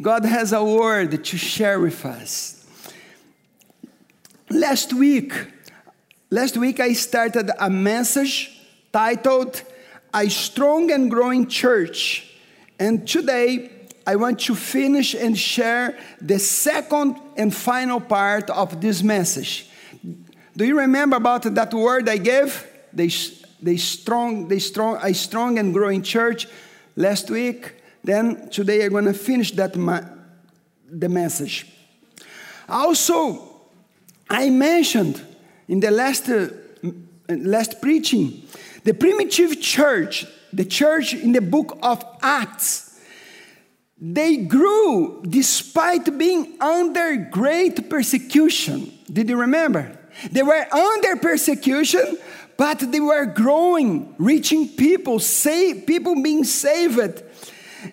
God has a word to share with us. Last week, last week I started a message titled A Strong and Growing Church. And today I want to finish and share the second and final part of this message. Do you remember about that word I gave? The, the strong, the strong, a strong and growing church last week. Then today I'm going to finish that the message. Also, I mentioned in the last uh, last preaching the primitive church, the church in the book of Acts. They grew despite being under great persecution. Did you remember? They were under persecution, but they were growing, reaching people, save, people being saved.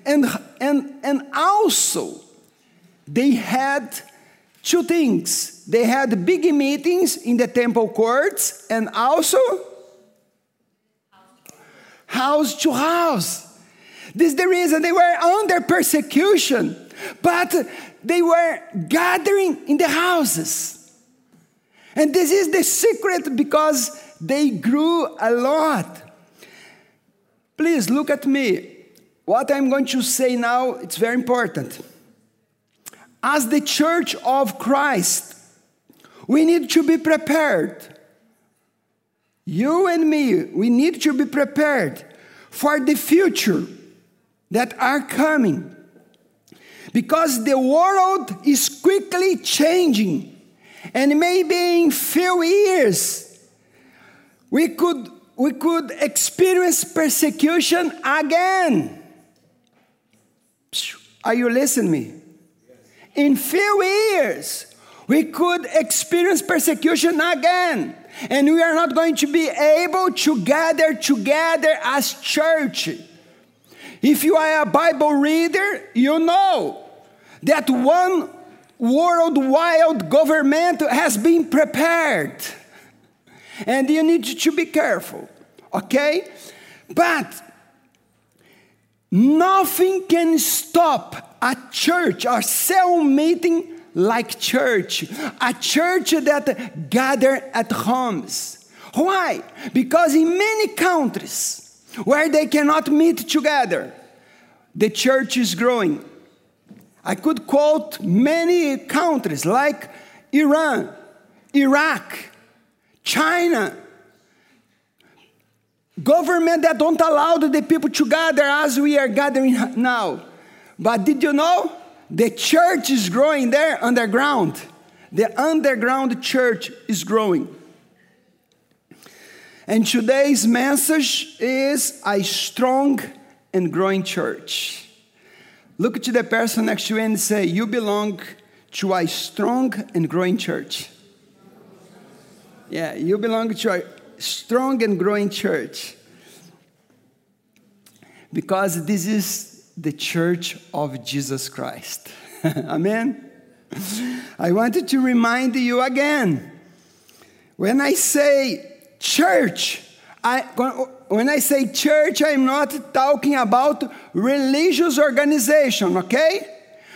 And, and, and also, they had two things. They had big meetings in the temple courts and also house to house. This is the reason they were under persecution, but they were gathering in the houses. And this is the secret because they grew a lot. Please look at me. What I'm going to say now, it's very important. As the church of Christ, we need to be prepared. You and me, we need to be prepared for the future that are coming. Because the world is quickly changing and maybe in few years we could we could experience persecution again are you listening me in few years we could experience persecution again and we are not going to be able to gather together as church if you are a bible reader you know that one worldwide government has been prepared. And you need to be careful, okay? But nothing can stop a church or cell meeting like church, a church that gather at homes. Why? Because in many countries where they cannot meet together, the church is growing I could quote many countries like Iran, Iraq, China, government that don't allow the people to gather as we are gathering now. But did you know the church is growing there underground? The underground church is growing. And today's message is a strong and growing church. Look to the person next to you and say, You belong to a strong and growing church. Yeah, you belong to a strong and growing church. Because this is the church of Jesus Christ. Amen. I wanted to remind you again when I say church, I, when I say church, I'm not talking about religious organization, okay?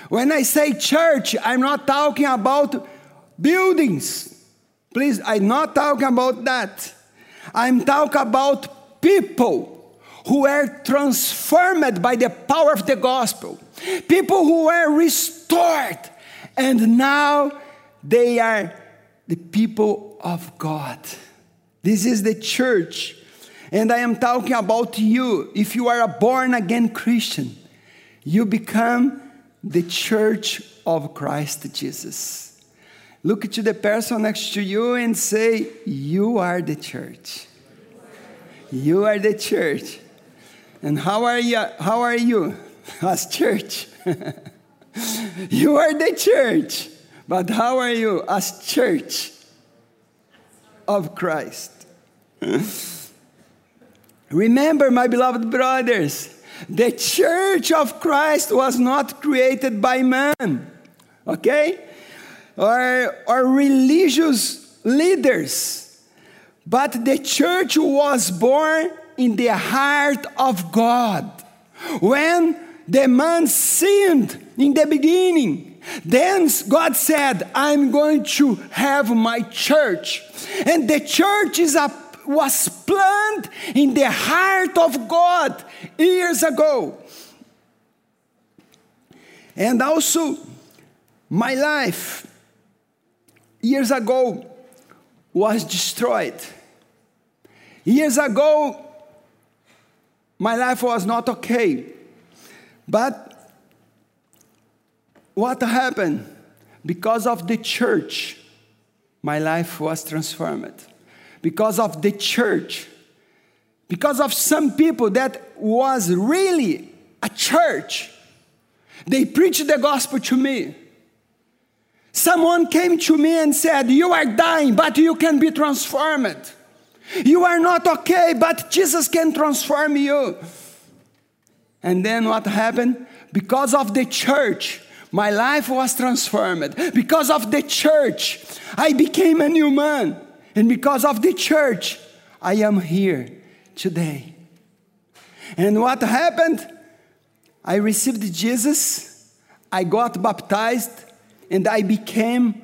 When I say church, I'm not talking about buildings. Please, I'm not talking about that. I'm talking about people who were transformed by the power of the gospel, people who were restored, and now they are the people of God. This is the church and I am talking about you. If you are a born again Christian, you become the church of Christ Jesus. Look to the person next to you and say, You are the church. You are the church. And how are you? How are you as church? you are the church. But how are you as church of Christ? Remember, my beloved brothers, the church of Christ was not created by man, okay? Or, or religious leaders, but the church was born in the heart of God. When the man sinned, in the beginning. Then God said, I'm going to have my church. And the church is a, was planted in the heart of God years ago. And also, my life years ago was destroyed. Years ago, my life was not okay. But what happened? Because of the church, my life was transformed. Because of the church, because of some people that was really a church, they preached the gospel to me. Someone came to me and said, You are dying, but you can be transformed. You are not okay, but Jesus can transform you. And then what happened? Because of the church, my life was transformed. Because of the church, I became a new man. And because of the church, I am here today. And what happened? I received Jesus, I got baptized, and I became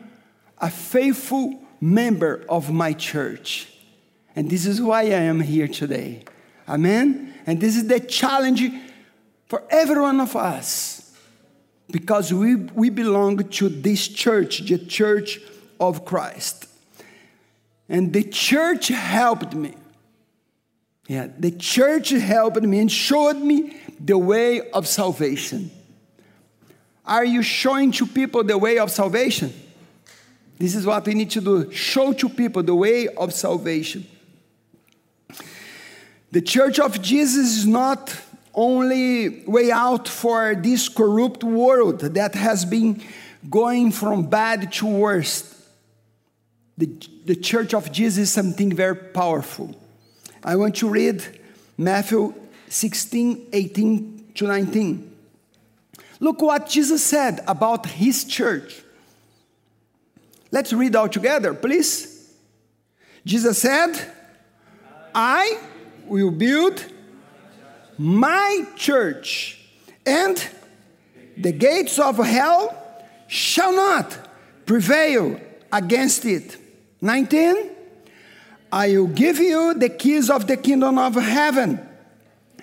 a faithful member of my church. And this is why I am here today. Amen? And this is the challenge for every one of us because we, we belong to this church, the church of Christ. And the church helped me. Yeah, the church helped me and showed me the way of salvation. Are you showing to people the way of salvation? This is what we need to do show to people the way of salvation. The church of Jesus is not only way out for this corrupt world that has been going from bad to worse. The, the church of Jesus is something very powerful. I want to read Matthew 16, 18 to 19. Look what Jesus said about his church. Let's read all together, please. Jesus said, I will build my church, and the gates of hell shall not prevail against it. 19. I will give you the keys of the kingdom of heaven,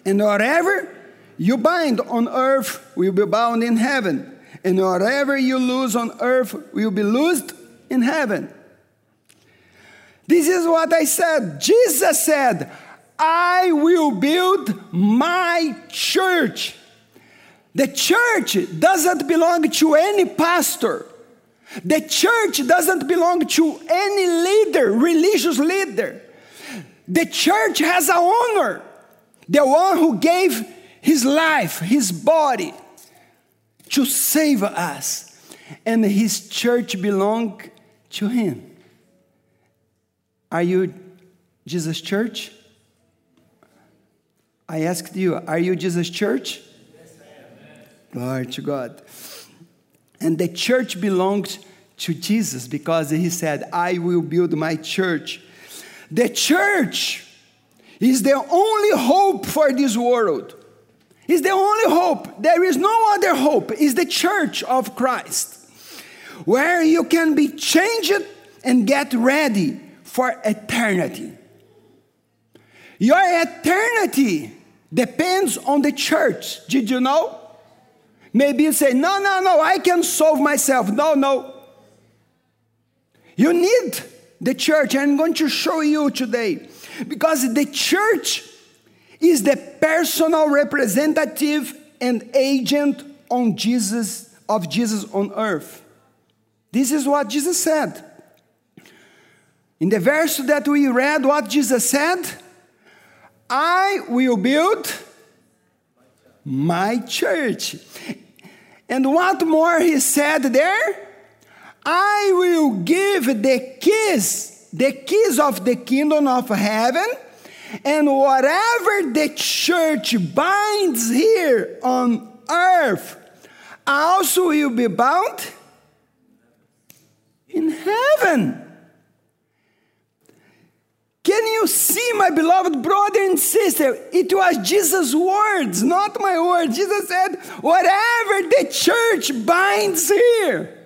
and whatever you bind on earth will be bound in heaven, and whatever you lose on earth will be loosed in heaven. This is what I said. Jesus said, I will build my church. The church doesn't belong to any pastor. The church doesn't belong to any leader, religious leader. The church has a owner, the one who gave his life, his body to save us. And his church belong to him. Are you Jesus' church? I asked you, are you Jesus' church? Yes, Glory to God. And the church belonged to Jesus because he said, I will build my church. The church is the only hope for this world. Is the only hope. There is no other hope. Is the church of Christ, where you can be changed and get ready for eternity. Your eternity depends on the church. Did you know? Maybe you say, no, no, no, I can solve myself. No, no. You need the church. I'm going to show you today. Because the church is the personal representative and agent on Jesus of Jesus on earth. This is what Jesus said. In the verse that we read, what Jesus said, I will build my church. And what more he said there? I will give the keys, the keys of the kingdom of heaven, and whatever the church binds here on earth also will be bound in heaven. Can you see, my beloved brother and sister? It was Jesus' words, not my words. Jesus said, Whatever the church binds here.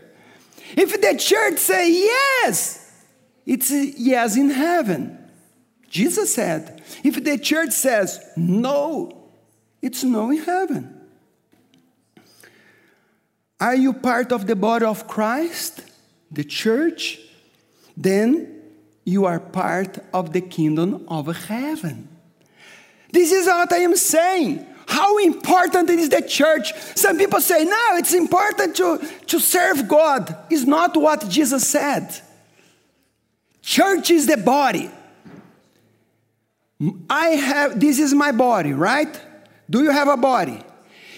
If the church say yes, it's yes in heaven. Jesus said, if the church says no, it's no in heaven. Are you part of the body of Christ, the church? Then you are part of the kingdom of heaven. This is what I am saying. How important is the church? Some people say, no, it's important to, to serve God. Is not what Jesus said. Church is the body. I have, this is my body, right? Do you have a body?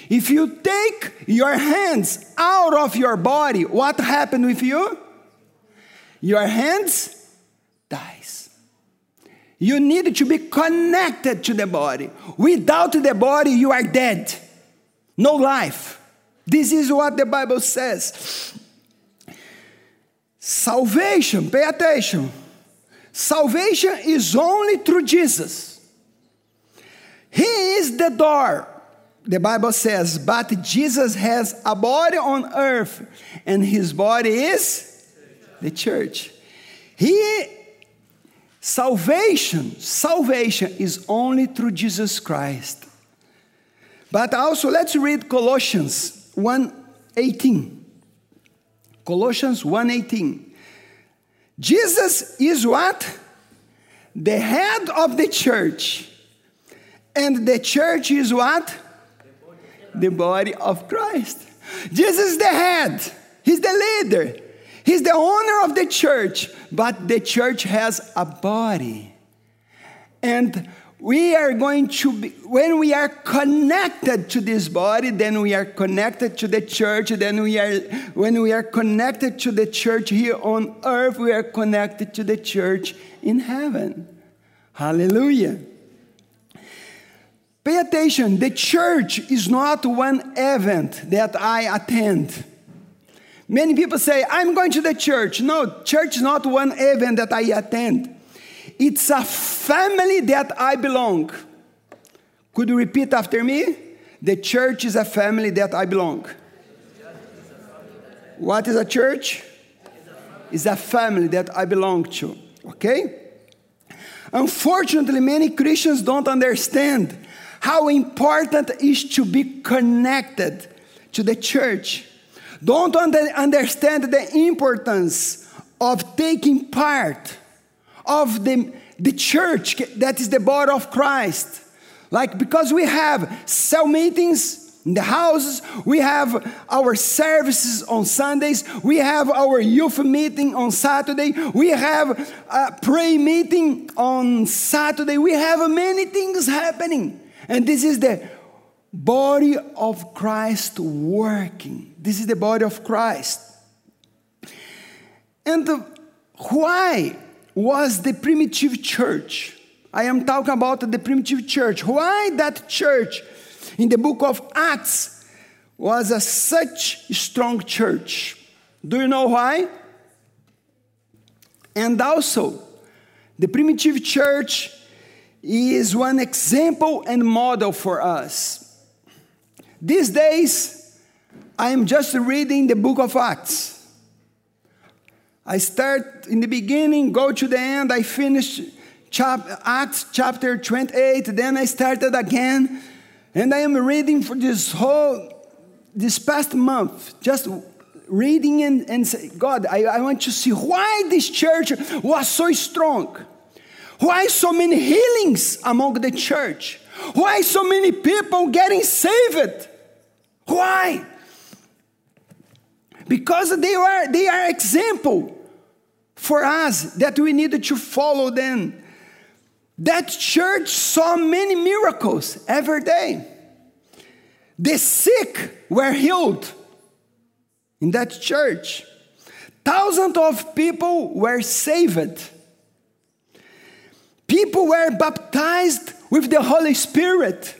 If you take your hands out of your body, what happened with you? Your hands dies. You need to be connected to the body. Without the body, you are dead. No life. This is what the Bible says. Salvation, pay attention. Salvation is only through Jesus. He is the door the Bible says, but Jesus has a body on earth, and his body is the church. He salvation, salvation is only through Jesus Christ. But also let's read Colossians 1:18. Colossians 1:18. Jesus is what? The head of the church. And the church is what? the body of Christ. Jesus is the head, He's the leader, He's the owner of the church, but the church has a body. And we are going to be, when we are connected to this body, then we are connected to the church. Then we are, when we are connected to the church here on earth, we are connected to the church in heaven. Hallelujah. Pay attention, the church is not one event that I attend. Many people say, I'm going to the church. No, church is not one event that I attend. It's a family that I belong. Could you repeat after me? The church is a family that I belong. What is a church? It's a family that I belong to. Okay? Unfortunately, many Christians don't understand how important it is to be connected to the church. Don't understand the importance of taking part of the, the church that is the body of Christ. Like, because we have cell meetings in the houses, we have our services on Sundays, we have our youth meeting on Saturday, we have a prayer meeting on Saturday, we have many things happening. And this is the body of Christ working. This is the body of Christ. And why was the primitive church? I am talking about the primitive church. Why that church in the book of Acts was a such strong church? Do you know why? And also, the primitive church is one example and model for us. These days, I am just reading the book of Acts. I start in the beginning, go to the end, I finish chap- Acts chapter 28, then I started again, and I am reading for this whole, this past month, just reading and, and say, God, I, I want to see why this church was so strong. Why so many healings among the church? Why so many people getting saved? Why? Because they are they are example for us that we needed to follow them. That church saw many miracles every day. The sick were healed in that church. Thousands of people were saved. People were baptized with the Holy Spirit.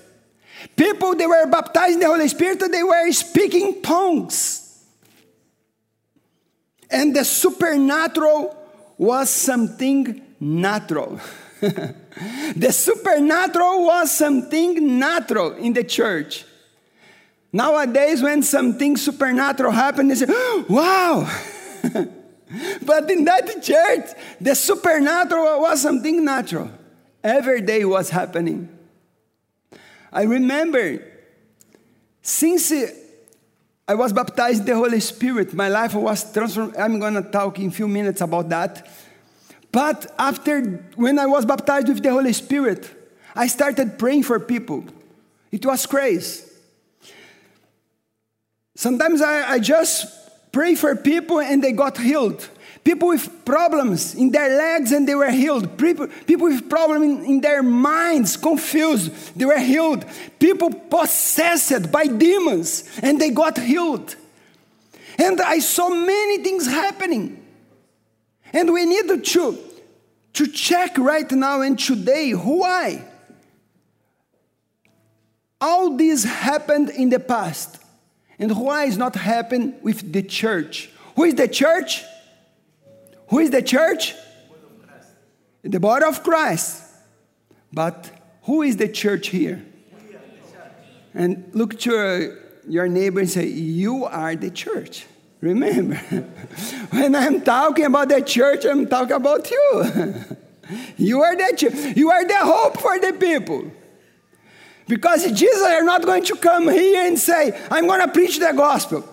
People they were baptized in the Holy Spirit, they were speaking tongues. And the supernatural was something natural. the supernatural was something natural in the church. Nowadays, when something supernatural happens, they say, wow! but in that church, the supernatural was something natural. Every day was happening. I remember since I was baptized the Holy Spirit, my life was transformed. I'm going to talk in a few minutes about that. But after, when I was baptized with the Holy Spirit, I started praying for people. It was crazy. Sometimes I, I just pray for people and they got healed. People with problems in their legs and they were healed. People, people with problems in, in their minds, confused, they were healed. People possessed by demons and they got healed. And I saw many things happening. And we need to, to check right now and today why all this happened in the past and why is not happening with the church. Who is the church? Who is the church? The body of Christ. But who is the church here? And look to your neighbor and say, You are the church. Remember, when I'm talking about the church, I'm talking about you. you are the church. You are the hope for the people. Because Jesus are not going to come here and say, I'm going to preach the gospel.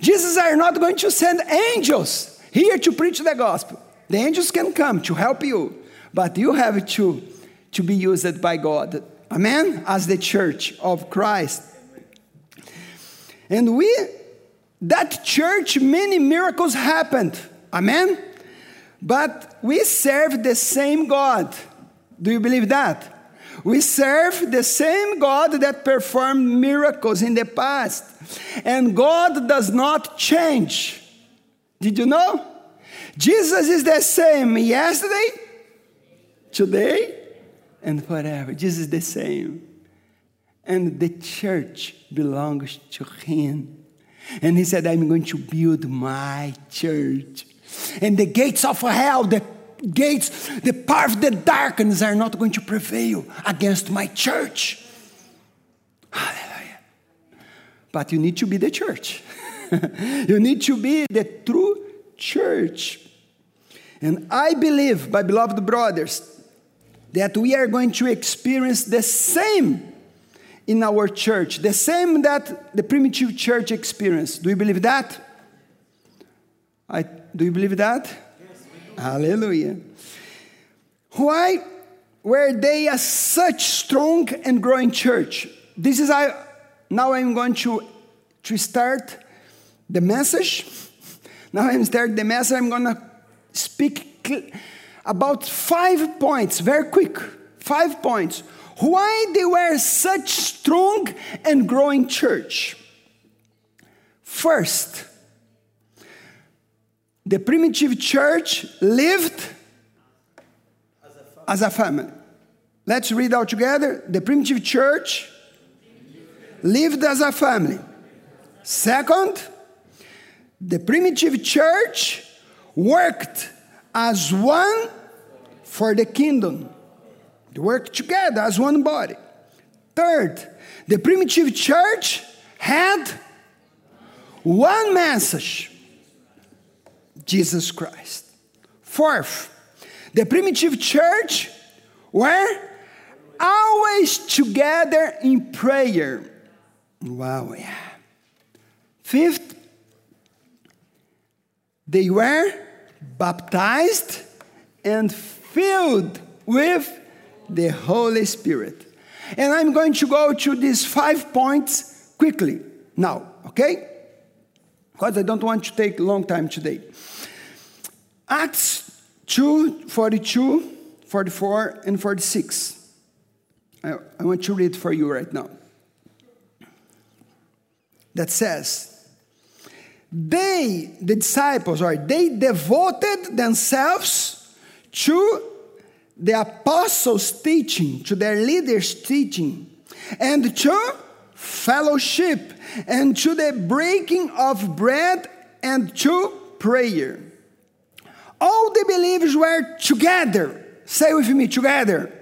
Jesus are not going to send angels here to preach the gospel. The angels can come to help you, but you have to, to be used by God. Amen? As the church of Christ. And we, that church, many miracles happened. Amen? But we serve the same God. Do you believe that? We serve the same God that performed miracles in the past. And God does not change. Did you know? Jesus is the same yesterday, today, and forever. Jesus is the same. And the church belongs to him. And he said, I'm going to build my church. And the gates of hell, the gates, the power of the darkness are not going to prevail against my church. Hallelujah. But you need to be the church. you need to be the true church. And I believe, my beloved brothers, that we are going to experience the same in our church, the same that the primitive church experienced. Do you believe that? I, do you believe that? Yes, Hallelujah. Why were they a such strong and growing church? This is I now I'm going to, to start the message now I'm starting the message. I'm going to speak about five points, very quick. Five points. Why they were such strong and growing church? First, the primitive church lived as a family. Let's read out together. The primitive church lived as a family. Second, the primitive church worked as one for the kingdom. They worked together as one body. Third, the primitive church had one message Jesus Christ. Fourth, the primitive church were always together in prayer. Wow, yeah. Fifth, they were baptized and filled with the Holy Spirit. And I'm going to go to these five points quickly now, okay? Because I don't want to take long time today. Acts 2 42, 44, and 46. I, I want to read for you right now. That says, they, the disciples, or they devoted themselves to the apostles' teaching, to their leaders' teaching, and to fellowship, and to the breaking of bread, and to prayer. All the believers were together, Say with me together.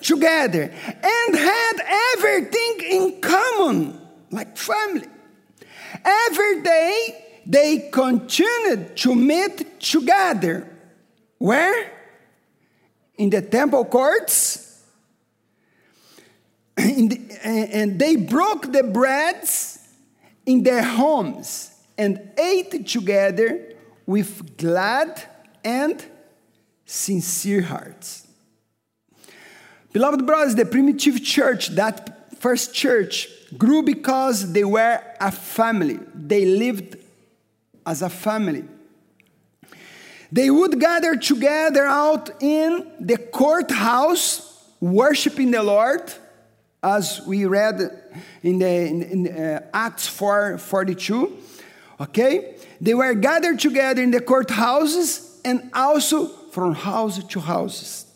Together. And had everything in common, like family. Every day they continued to meet together. Where? In the temple courts. The, eh, and they broke the breads in their homes and ate together with glad and sincere hearts. Beloved brothers, the primitive church, that first church, grew because they were a family. They lived as a family. They would gather together out in the courthouse, worshiping the Lord, as we read in the in, in, uh, Acts 4 42. Okay? They were gathered together in the courthouses and also from house to houses.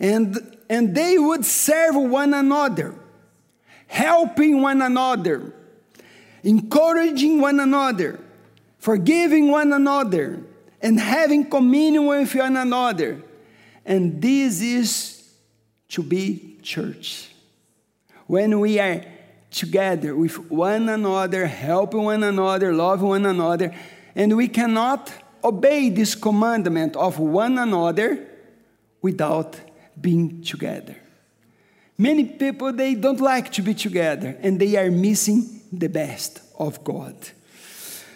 And, and they would serve one another, helping one another, encouraging one another, forgiving one another, and having communion with one another. And this is to be church. When we are together with one another, helping one another, loving one another, and we cannot obey this commandment of one another without being together. Many people they don't like to be together and they are missing the best of God.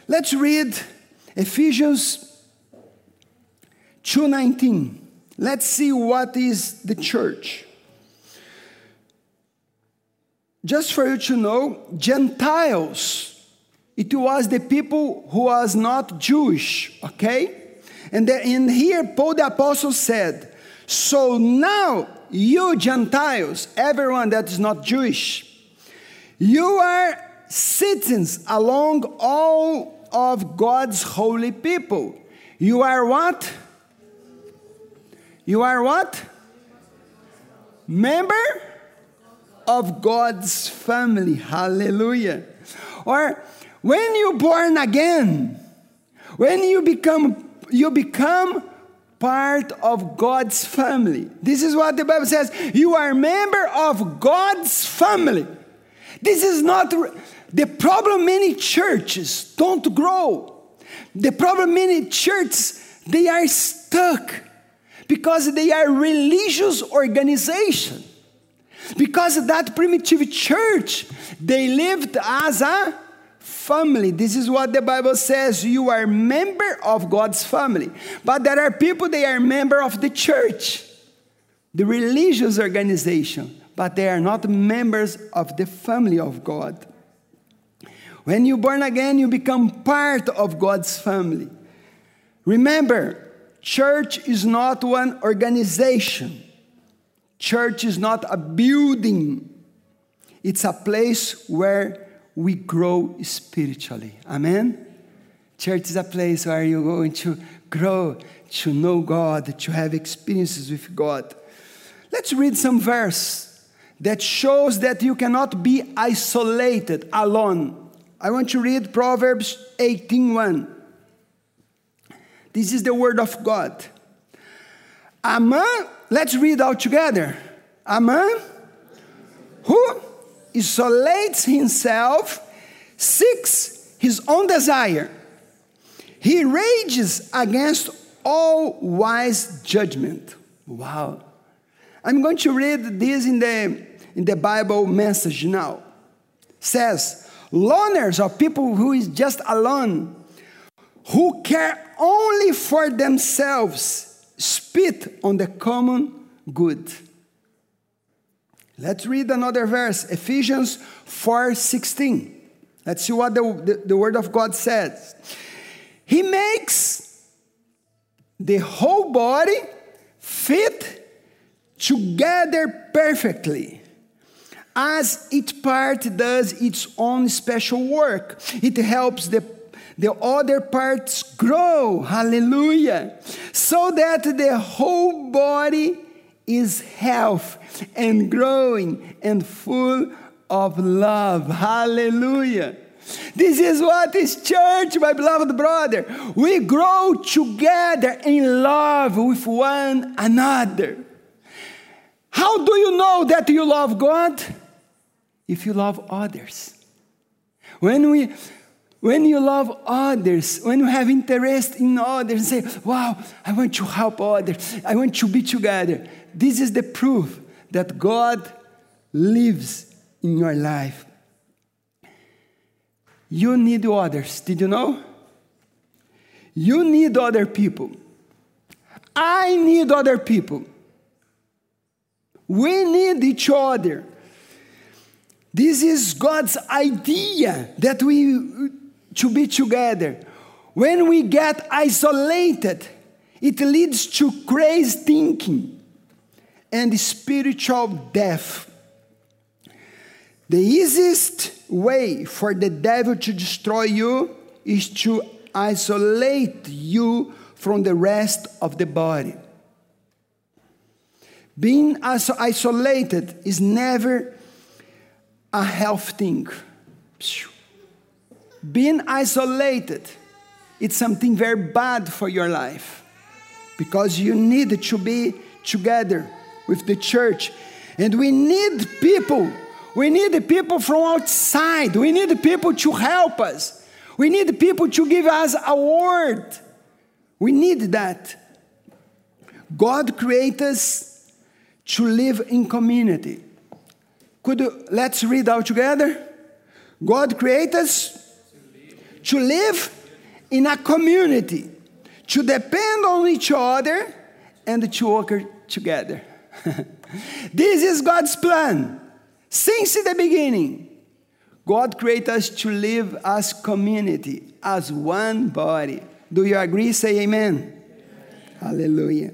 Let's read Ephesians 2:19. Let's see what is the church. Just for you to know, Gentiles it was the people who was not Jewish, okay? And in here, Paul the Apostle said, So now, you Gentiles, everyone that is not Jewish, you are citizens along all of God's holy people. You are what? You are what? Member of God's family. Hallelujah. Or when you born again, when you become you become part of God's family. This is what the Bible says. You are a member of God's family. This is not the problem many churches don't grow. The problem many churches they are stuck because they are religious organization. Because that primitive church they lived as a family. This is what the Bible says. You are member of God's family. But there are people, they are member of the church, the religious organization, but they are not members of the family of God. When you born again, you become part of God's family. Remember, church is not one organization. Church is not a building. It's a place where we grow spiritually. Amen? Church is a place where you're going to grow, to know God, to have experiences with God. Let's read some verse that shows that you cannot be isolated, alone. I want to read Proverbs 18:1. This is the word of God. A man, let's read out together. A man who isolates himself, seeks his own desire. He rages against all wise judgment. Wow. I'm going to read this in the, in the Bible message now. It says, loners are people who is just alone, who care only for themselves, spit on the common good. Let's read another verse, Ephesians 4:16. Let's see what the, the, the word of God says. He makes the whole body fit together perfectly as each part does its own special work. It helps the, the other parts grow, hallelujah, so that the whole body is health and growing and full of love. Hallelujah. This is what is church, my beloved brother. We grow together in love with one another. How do you know that you love God? If you love others. When we when you love others, when you have interest in others, say, Wow, I want to help others, I want to be together. This is the proof that God lives in your life. You need others. Did you know? You need other people. I need other people. We need each other. This is God's idea that we to be together. When we get isolated, it leads to crazy thinking and spiritual death. The easiest way for the devil to destroy you is to isolate you from the rest of the body. Being isolated is never a health thing. Being isolated, it's something very bad for your life because you need to be together with the church. And we need people. We need people from outside. We need people to help us. We need people to give us a word. We need that. God created us to live in community. Could you, let's read out together? God created us to live in a community, to depend on each other, and to work together. this is God's plan. Since the beginning, God created us to live as community, as one body. Do you agree? Say amen. amen. Hallelujah.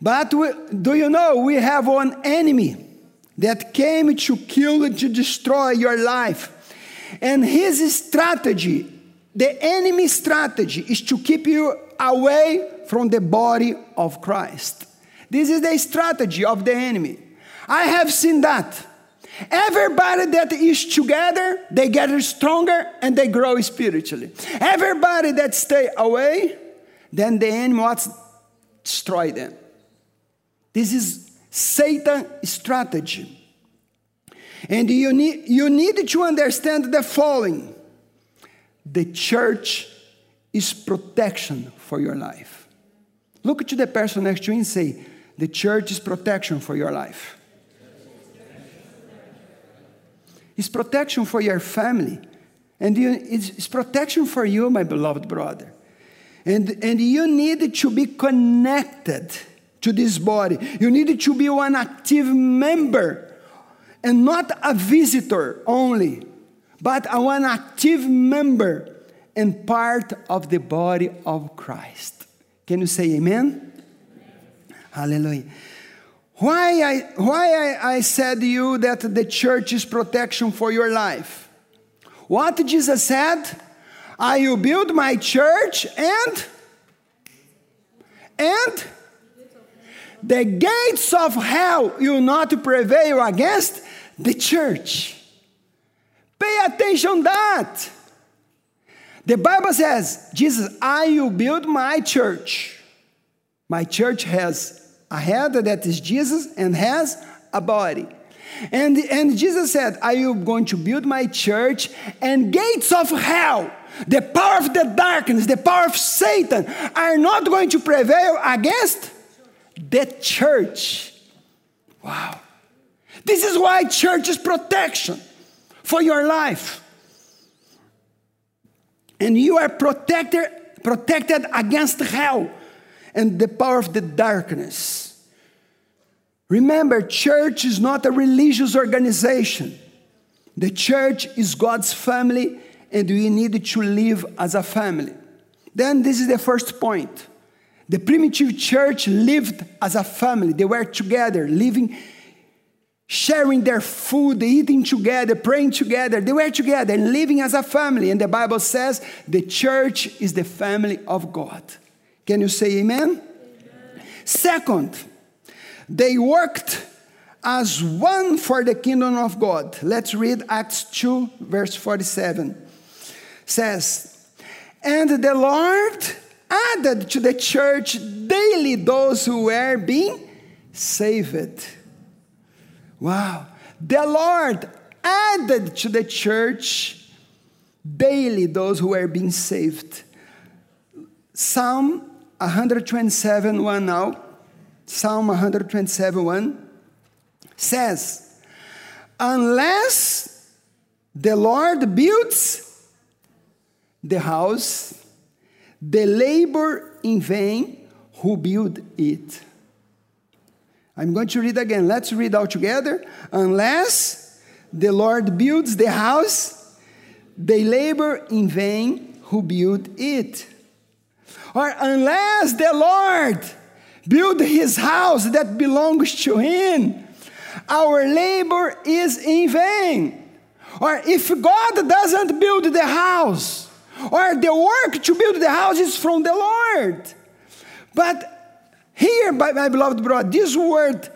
But we, do you know we have one enemy that came to kill and to destroy your life? And his strategy, the enemy strategy, is to keep you away from the body of Christ. This is the strategy of the enemy. I have seen that. Everybody that is together, they get stronger and they grow spiritually. Everybody that stay away, then the enemy wants destroy them. This is Satan's strategy. And you need, you need to understand the following the church is protection for your life. Look to the person next to you and say, The church is protection for your life. It's protection for your family. And you, it's, it's protection for you, my beloved brother. And, and you need to be connected to this body. You need to be one active member and not a visitor only, but a one active member and part of the body of Christ. Can you say amen. Hallelujah. Why, I, why I, I said to you that the church is protection for your life? What Jesus said? I will build my church and and the gates of hell will not prevail against the church. Pay attention that. The Bible says, Jesus, I will build my church. My church has a head that is Jesus and has a body. And, and Jesus said, I am going to build my church, and gates of hell, the power of the darkness, the power of Satan, are not going to prevail against the church. Wow. This is why church is protection for your life. And you are protected, protected against hell and the power of the darkness. Remember, church is not a religious organization. The church is God's family, and we need to live as a family. Then, this is the first point. The primitive church lived as a family, they were together, living sharing their food, eating together, praying together. They were together and living as a family. And the Bible says the church is the family of God. Can you say amen? amen. Second, they worked as one for the kingdom of God. Let's read Acts 2, verse 47. Says, And the Lord added to the church daily those who were being saved. Wow. The Lord added to the church daily those who were being saved. Psalm 127 1 now. Psalm 127 1 says, Unless the Lord builds the house, the labor in vain who build it. I'm going to read again. Let's read all together. Unless the Lord builds the house, they labor in vain who build it. Or unless the Lord build his house that belongs to him, our labor is in vain. Or if God doesn't build the house, or the work to build the house is from the Lord. But here, my, my beloved brother, this word,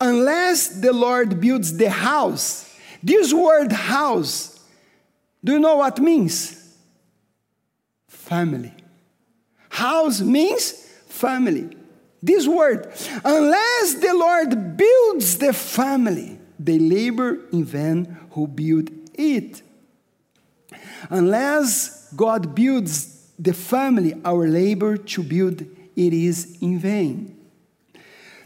unless the Lord builds the house, this word house, do you know what means? Family. House means family. This word, unless the Lord builds the family, they labor in vain who build it. Unless God builds the family, our labor to build it is in vain.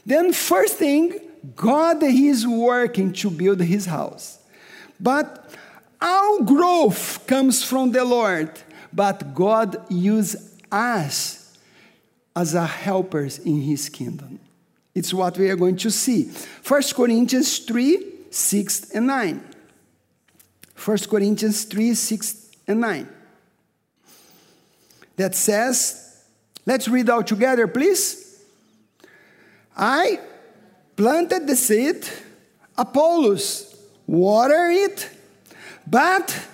Then, first thing, God is working to build his house. But our growth comes from the Lord, but God uses us as our helpers in his kingdom. It's what we are going to see. 1 Corinthians 3 6 and 9. 1 Corinthians 3 6 and 9. That says, let's read out together, please. I planted the seed, Apollos watered it, but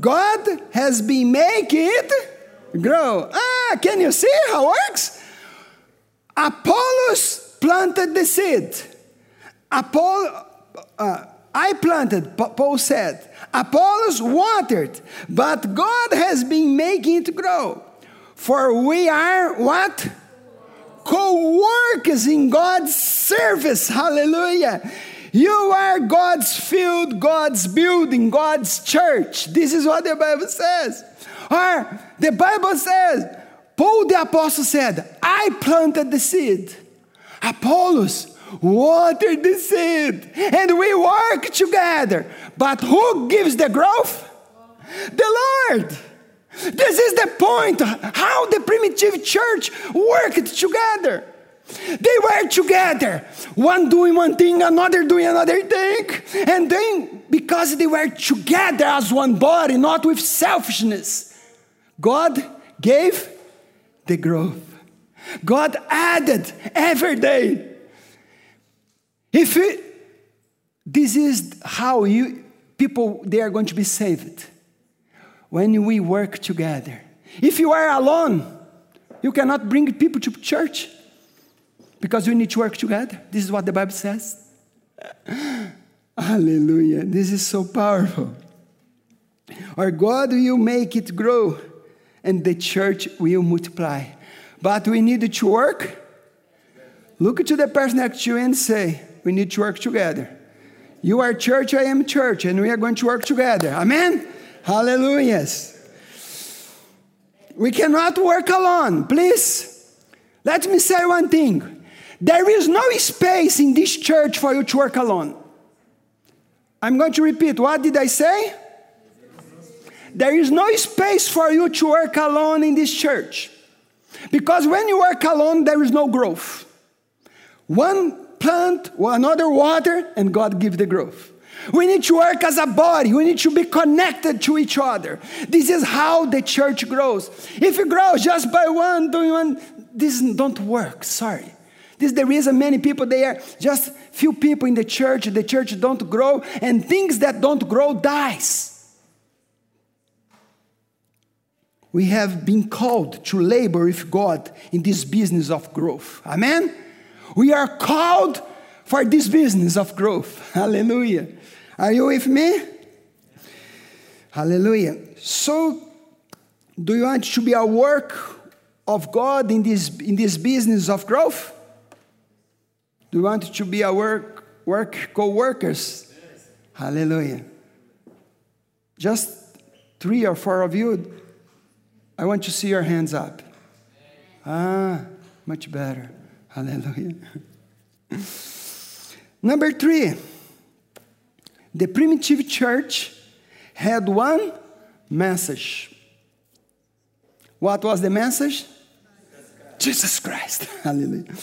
God has been making it grow. Ah, can you see how it works? Apollos planted the seed. Apollo, uh, I planted, Paul said. Apollos watered, but God has been making it grow. For we are what? Co workers in God's service. Hallelujah. You are God's field, God's building, God's church. This is what the Bible says. Or the Bible says, Paul the apostle said, I planted the seed. Apollos watered the seed, and we work together. But who gives the growth? The Lord. This is the point how the primitive church worked together. They were together, one doing one thing, another doing another thing. And then, because they were together as one body, not with selfishness, God gave the growth. God added every day. If it, this is how you people they are going to be saved when we work together. If you are alone, you cannot bring people to church because we need to work together. This is what the Bible says. Hallelujah. This is so powerful. Our God will make it grow and the church will multiply. But we need to work. Look to the person next to you and say, we need to work together. You are church, I am church, and we are going to work together. Amen? Hallelujahs. We cannot work alone. Please, let me say one thing. There is no space in this church for you to work alone. I'm going to repeat. What did I say? There is no space for you to work alone in this church. Because when you work alone, there is no growth. One plant, another water, and God gives the growth. We need to work as a body. We need to be connected to each other. This is how the church grows. If it grows just by one doing one, this don't work. Sorry. This is the reason many people they are just few people in the church. The church don't grow, and things that don't grow dies. We have been called to labor with God in this business of growth. Amen. We are called for this business of growth. Hallelujah. Are you with me? Hallelujah. So, do you want to be a work of God in this, in this business of growth? Do you want to be a work, work co-workers? Yes. Hallelujah. Just three or four of you, I want you to see your hands up. Ah, much better. Hallelujah. Number three, the primitive church had one message. What was the message? Jesus Christ. Hallelujah.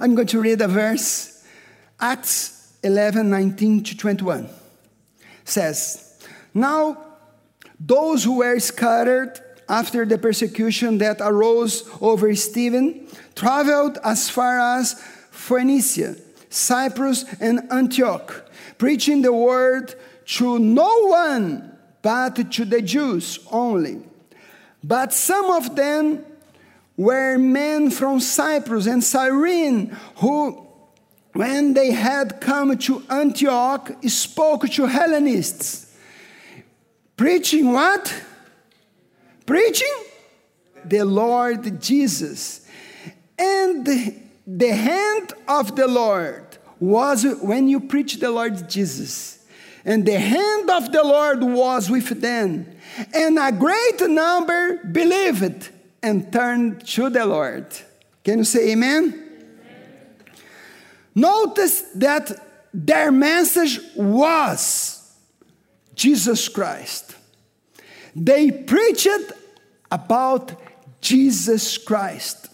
I'm going to read a verse, Acts 11 19 to 21. Says, Now those who were scattered after the persecution that arose over Stephen traveled as far as Phoenicia, Cyprus, and Antioch, preaching the word to no one but to the Jews only. But some of them were men from Cyprus and Cyrene who, when they had come to Antioch, spoke to Hellenists. Preaching what? Preaching the Lord Jesus. And the, hand of the Lord was when you preach the Lord Jesus. And the hand of the Lord was with them. And a great number believed and turned to the Lord. Can you say amen? amen? Notice that their message was Jesus Christ. They preached about Jesus Christ.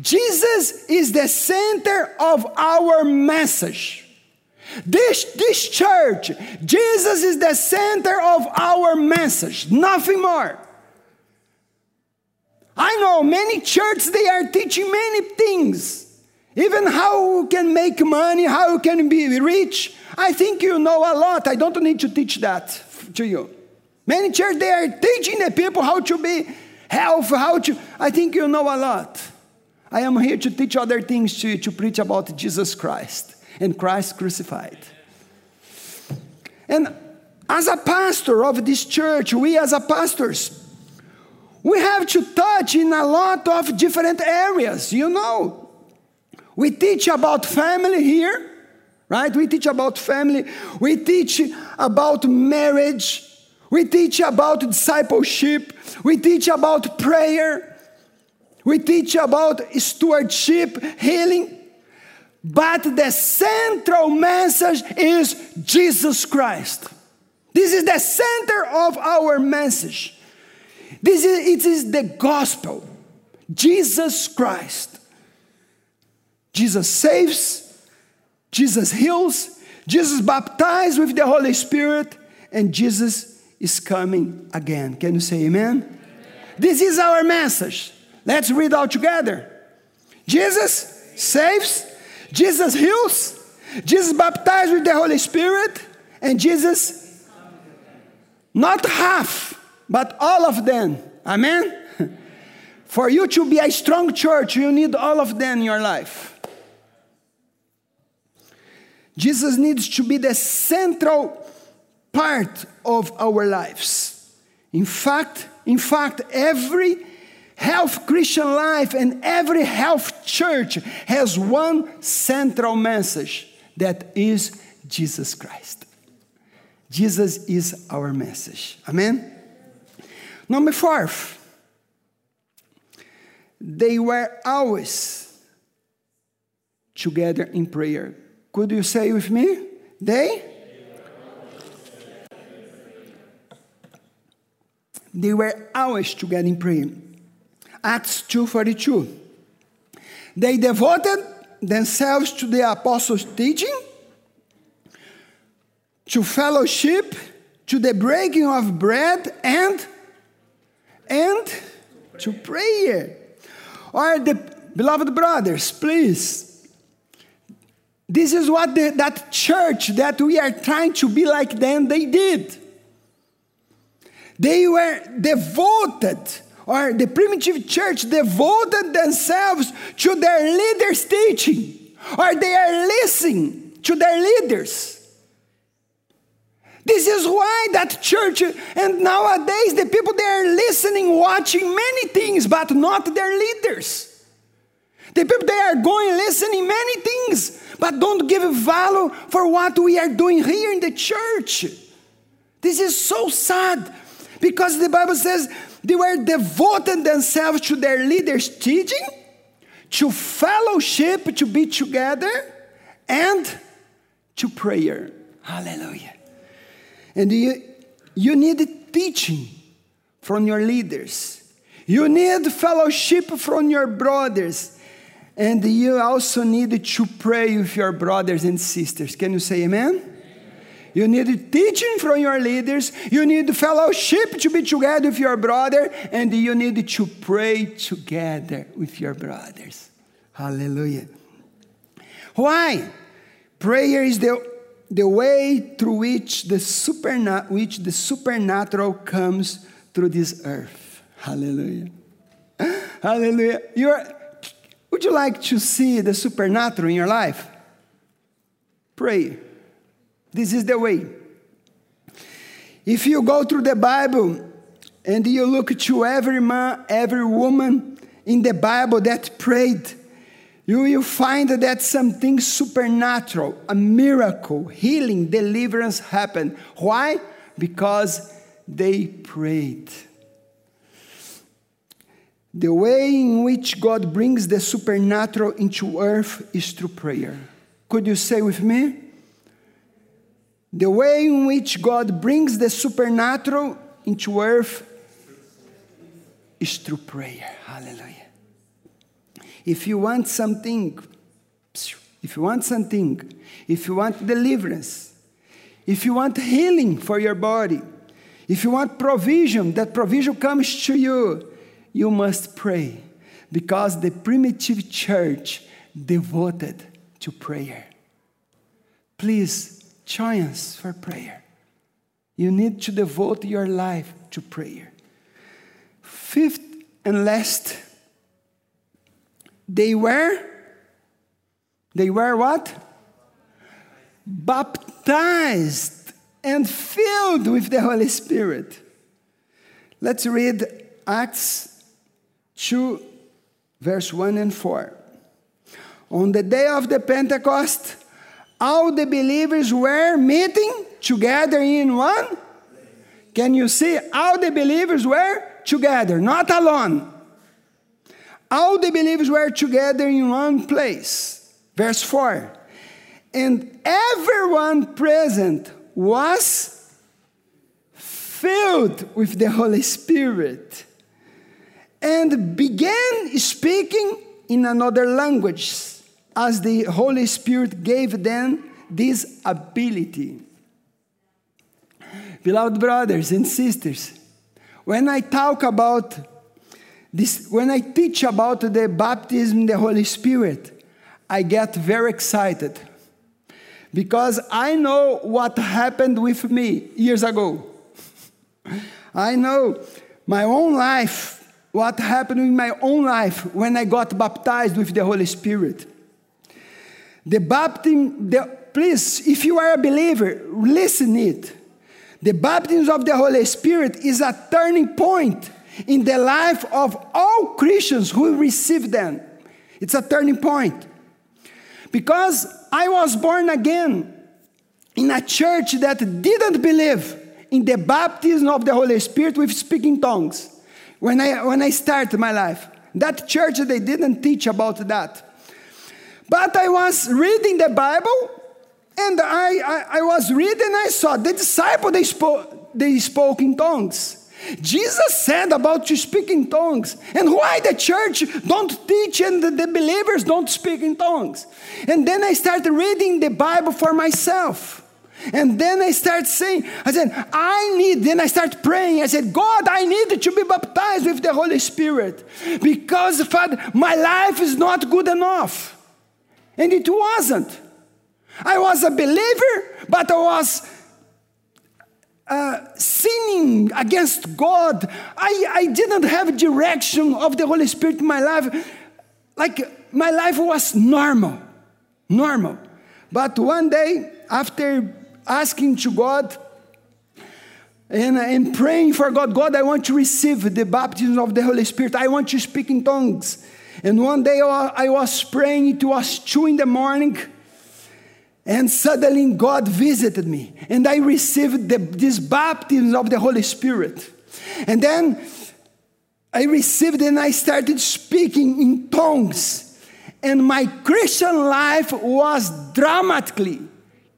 Jesus is the center of our message. This, this church, Jesus is the center of our message, nothing more. I know many churches, they are teaching many things. Even how you can make money, how you can be rich. I think you know a lot. I don't need to teach that to you. Many churches, they are teaching the people how to be health, how to. I think you know a lot. I am here to teach other things to you, to preach about Jesus Christ and Christ crucified. And as a pastor of this church, we as a pastors, we have to touch in a lot of different areas, you know. We teach about family here, right? We teach about family. We teach about marriage. We teach about discipleship. We teach about prayer. We teach about stewardship, healing. But the central message is Jesus Christ. This is the center of our message. This is, it is the gospel. Jesus Christ. Jesus saves, Jesus heals, Jesus baptized with the Holy Spirit, and Jesus is coming again. Can you say amen? amen? This is our message. Let's read all together. Jesus saves, Jesus heals, Jesus baptized with the Holy Spirit, and Jesus not half but all of them. Amen? For you to be a strong church, you need all of them in your life. Jesus needs to be the central part of our lives. In fact, in fact, every health Christian life and every health church has one central message that is Jesus Christ. Jesus is our message. Amen. Number five, they were always together in prayer. Could you say with me? They? They were always together in prayer. Acts 2:42. They devoted themselves to the apostles' teaching, to fellowship, to the breaking of bread, and and to prayer. Or the beloved brothers, please. This is what the, that church that we are trying to be like them, they did. They were devoted, or the primitive church devoted themselves to their leaders' teaching, or they are listening to their leaders. This is why that church, and nowadays the people they are listening, watching many things, but not their leaders. The people they are going listening many things, but don't give value for what we are doing here in the church. This is so sad because the Bible says they were devoting themselves to their leaders' teaching, to fellowship, to be together, and to prayer. Hallelujah. And you, you need teaching from your leaders. You need fellowship from your brothers. And you also need to pray with your brothers and sisters. Can you say amen? You need teaching from your leaders. You need fellowship to be together with your brother. And you need to pray together with your brothers. Hallelujah. Why? Prayer is the, the way through which the, superna- which the supernatural comes through this earth. Hallelujah. Hallelujah. You're, would you like to see the supernatural in your life? Pray. This is the way. If you go through the Bible and you look to every man, every woman in the Bible that prayed, you will find that something supernatural, a miracle, healing, deliverance happened. Why? Because they prayed. The way in which God brings the supernatural into earth is through prayer. Could you say with me? The way in which God brings the supernatural into earth is through prayer. Hallelujah. If you want something, if you want something, if you want deliverance, if you want healing for your body, if you want provision, that provision comes to you you must pray because the primitive church devoted to prayer. Please us for prayer. You need to devote your life to prayer. Fifth and last, they were, they were what? Baptized and filled with the Holy Spirit. Let's read Acts 2, verse 1 and 4. On the day of the Pentecost, all the believers were meeting together in one. Can you see? All the believers were together, not alone. All the believers were together in one place. Verse 4. And everyone present was filled with the Holy Spirit and began speaking in another language as the Holy Spirit gave them this ability. Beloved brothers and sisters, when I talk about this, when I teach about the baptism in the Holy Spirit, I get very excited because I know what happened with me years ago. I know my own life what happened in my own life when I got baptized with the Holy Spirit. The baptism, the, please, if you are a believer, listen it. The baptism of the Holy Spirit is a turning point in the life of all Christians who receive them. It's a turning point. Because I was born again in a church that didn't believe in the baptism of the Holy Spirit with speaking tongues when I, when I started my life. That church, they didn't teach about that. But I was reading the Bible, and I, I, I was reading, I saw the disciple, they spoke, they spoke in tongues. Jesus said about to speak in tongues. And why the church don't teach and the, the believers don't speak in tongues? And then I started reading the Bible for myself. And then I start saying, I said, I need, then I start praying. I said, God, I need to be baptized with the Holy Spirit because, Father, my life is not good enough. And it wasn't. I was a believer, but I was uh, sinning against God. I, I didn't have direction of the Holy Spirit in my life. Like my life was normal, normal. But one day, after asking to God and, and praying for God, God, I want to receive the baptism of the Holy Spirit. I want to speak in tongues. And one day I was praying, it was two in the morning, and suddenly God visited me, and I received the, this baptism of the Holy Spirit. And then I received and I started speaking in tongues. And my Christian life was dramatically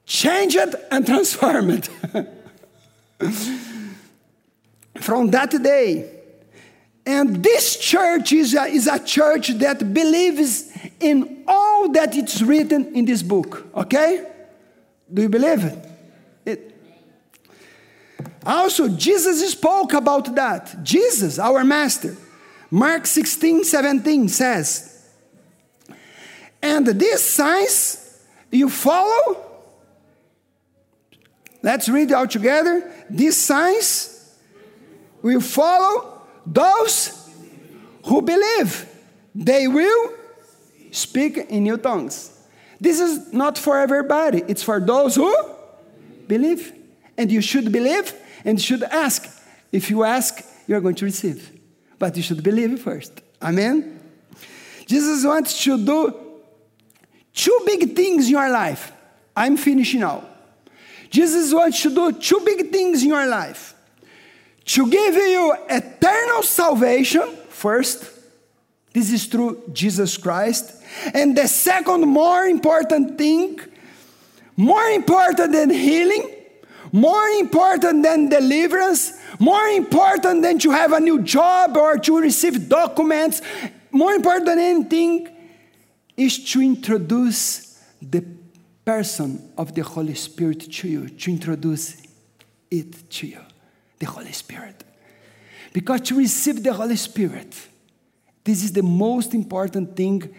changed and transformed. From that day, and this church is a, is a church that believes in all that it's written in this book. Okay? Do you believe it? it? Also, Jesus spoke about that. Jesus, our master. Mark 16, 17 says, And these signs you follow. Let's read it out together. These signs will follow those who believe, they will speak in new tongues. This is not for everybody, it's for those who believe. And you should believe and should ask. If you ask, you're going to receive. But you should believe first. Amen? Jesus wants to do two big things in your life. I'm finishing now. Jesus wants to do two big things in your life to give you eternal salvation, first, this is through Jesus Christ. And the second, more important thing, more important than healing, more important than deliverance, more important than to have a new job or to receive documents, more important than anything, is to introduce the person of the Holy Spirit to you, to introduce it to you the Holy Spirit. Because to receive the Holy Spirit, this is the most important thing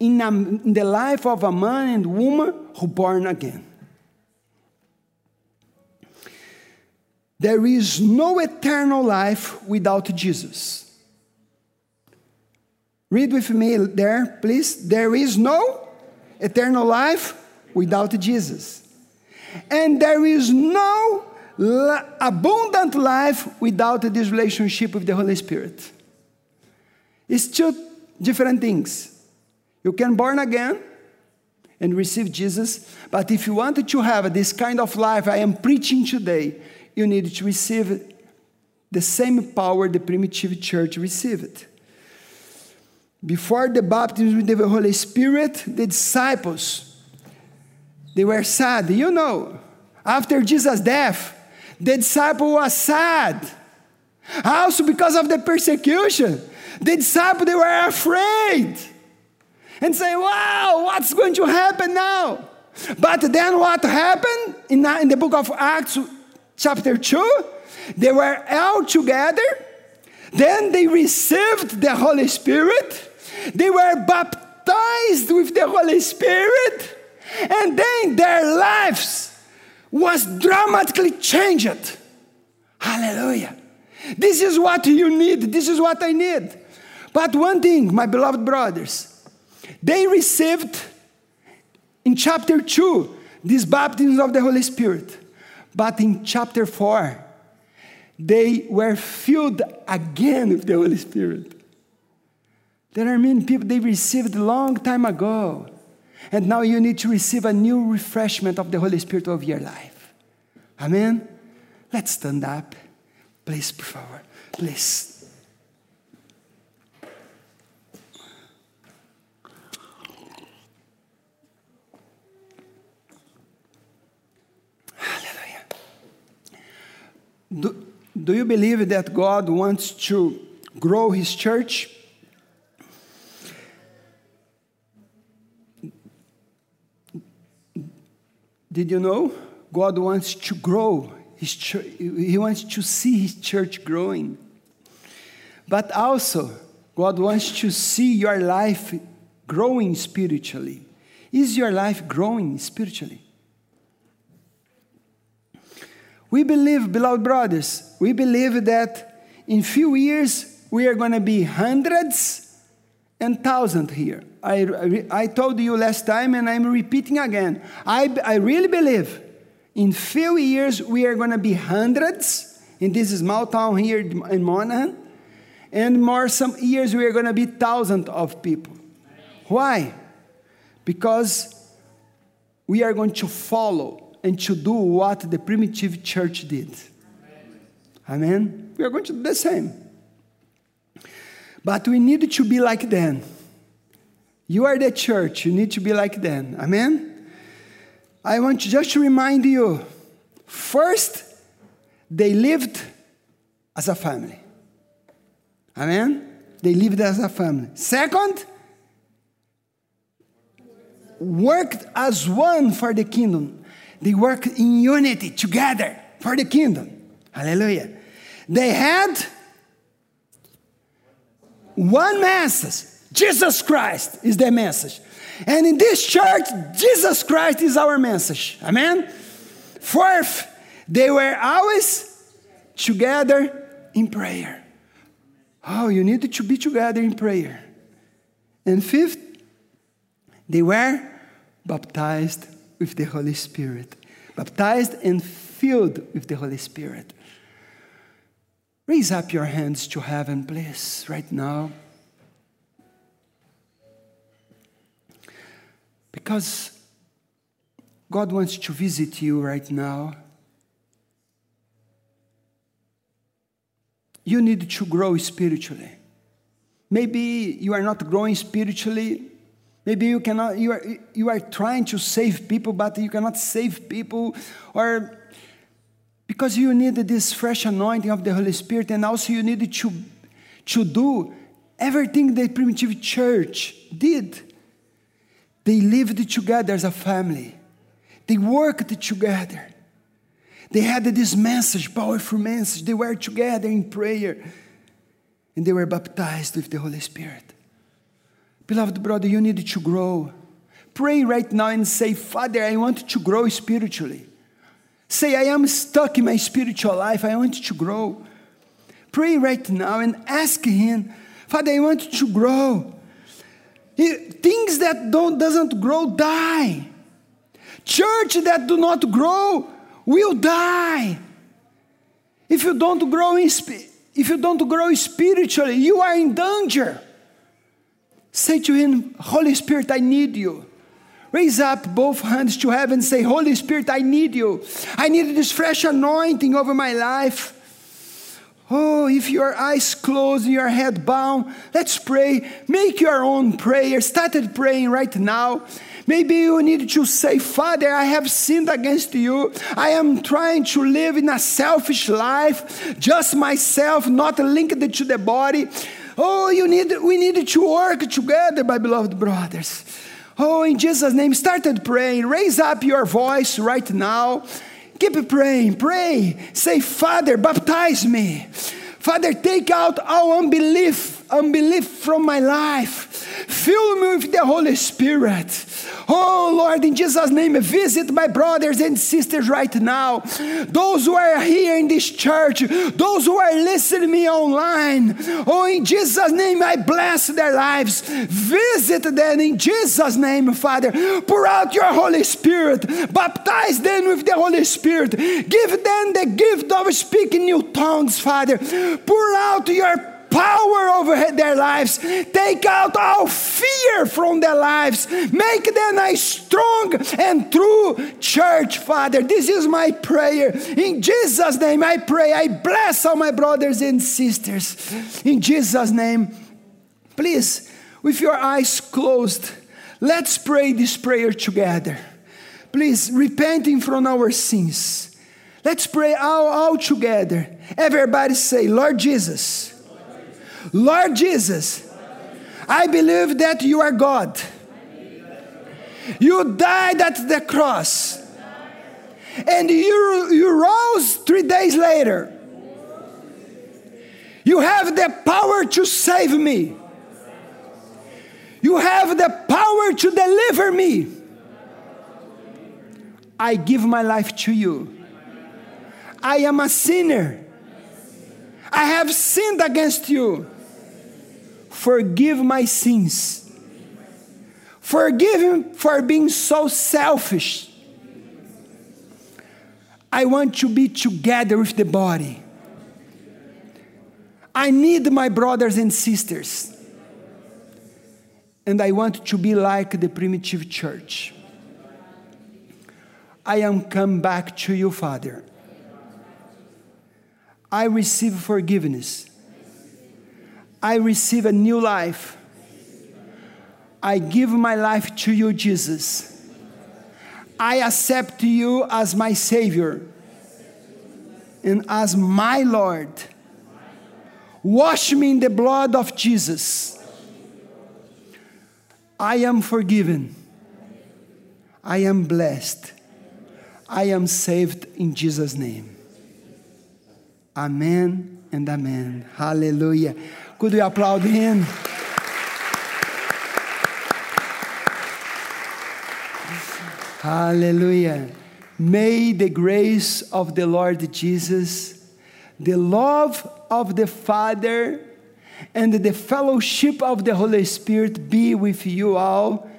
in, a, in the life of a man and woman who born again. There is no eternal life without Jesus. Read with me there, please. There is no eternal life without Jesus. And there is no abundant life without this relationship with the Holy Spirit. It's two different things. You can born again and receive Jesus, but if you wanted to have this kind of life I am preaching today, you need to receive the same power the primitive church received. Before the baptism with the Holy Spirit, the disciples, they were sad. You know, after Jesus' death, the disciple was sad. Also because of the persecution. The disciple they were afraid. And say, wow, what's going to happen now? But then what happened in, in the book of Acts, chapter 2? They were all together. Then they received the Holy Spirit. They were baptized with the Holy Spirit. And then their lives was dramatically changed. Hallelujah. This is what you need. This is what I need. But one thing, my beloved brothers, they received in chapter 2 this baptism of the Holy Spirit. But in chapter 4, they were filled again with the Holy Spirit. There are many people they received a long time ago. And now you need to receive a new refreshment of the Holy Spirit of your life. Amen? Let's stand up. Please, por favor. Please. Hallelujah. Do, do you believe that God wants to grow His church? Did you know? God wants to grow his church. He wants to see his church growing. But also, God wants to see your life growing spiritually. Is your life growing spiritually? We believe, beloved brothers, we believe that in few years we are going to be hundreds and thousands here. I, I told you last time, and I'm repeating again. I, I really believe in few years we are going to be hundreds in this small town here in Monaghan, and more some years we are going to be thousands of people. Why? Because we are going to follow and to do what the primitive church did. Amen? We are going to do the same. But we need to be like them. You are the church, you need to be like them. Amen? I want to just remind you first, they lived as a family. Amen? They lived as a family. Second, worked as one for the kingdom. They worked in unity together for the kingdom. Hallelujah. They had one message Jesus Christ is their message. And in this church, Jesus Christ is our message. Amen? Fourth, they were always together in prayer. Oh, you need to be together in prayer. And fifth, they were baptized with the Holy Spirit. Baptized and filled with the Holy Spirit. Raise up your hands to heaven, please, right now. Because God wants to visit you right now. You need to grow spiritually. Maybe you are not growing spiritually. Maybe you cannot you are you are trying to save people, but you cannot save people, or because you need this fresh anointing of the Holy Spirit, and also you need to, to do everything the primitive church did. They lived together as a family, they worked together. They had this message, powerful message. They were together in prayer and they were baptized with the Holy Spirit. Beloved brother, you need to grow. Pray right now and say, Father, I want to grow spiritually. Say, I am stuck in my spiritual life. I want to grow. Pray right now and ask Him, Father, I want to grow. Things that don't, doesn't grow die. Church that do not grow will die. If you don't grow in, if you don't grow spiritually, you are in danger. Say to him, Holy Spirit, I need you. Raise up both hands to heaven and say, Holy Spirit, I need you. I need this fresh anointing over my life. Oh, if your eyes closed your head bowed, let's pray. Make your own prayer. Started praying right now. Maybe you need to say, Father, I have sinned against you. I am trying to live in a selfish life, just myself, not linked to the body. Oh, you need, we need to work together, my beloved brothers. Oh, in Jesus' name, started praying. Raise up your voice right now. Keep praying, pray. Say, Father, baptize me. Father, take out all unbelief, unbelief from my life. Fill me with the Holy Spirit. Oh Lord, in Jesus' name, visit my brothers and sisters right now. Those who are here in this church, those who are listening to me online. Oh, in Jesus' name, I bless their lives. Visit them in Jesus' name, Father. Pour out your Holy Spirit. Baptize them with the Holy Spirit. Give them the gift of speaking new tongues, Father. Pour out your power over their lives. Take out all fear from their lives. Make them a strong and true church, Father. This is my prayer. In Jesus' name, I pray. I bless all my brothers and sisters. In Jesus' name, please, with your eyes closed, let's pray this prayer together. Please, repenting from our sins. Let's pray all, all together. Everybody say, Lord Jesus. Lord Jesus, I believe that you are God. You died at the cross. And you, you rose three days later. You have the power to save me. You have the power to deliver me. I give my life to you. I am a sinner. I have sinned against you. Forgive my sins. Forgive him for being so selfish. I want to be together with the body. I need my brothers and sisters. And I want to be like the primitive church. I am come back to you, Father. I receive forgiveness. I receive a new life. I give my life to you, Jesus. I accept you as my Savior and as my Lord. Wash me in the blood of Jesus. I am forgiven. I am blessed. I am saved in Jesus' name. Amen and amen. Hallelujah. Could we applaud him? Hallelujah. May the grace of the Lord Jesus, the love of the Father, and the fellowship of the Holy Spirit be with you all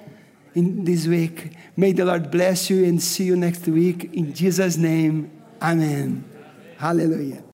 in this week. May the Lord bless you and see you next week. In Jesus' name, amen. Hallelujah.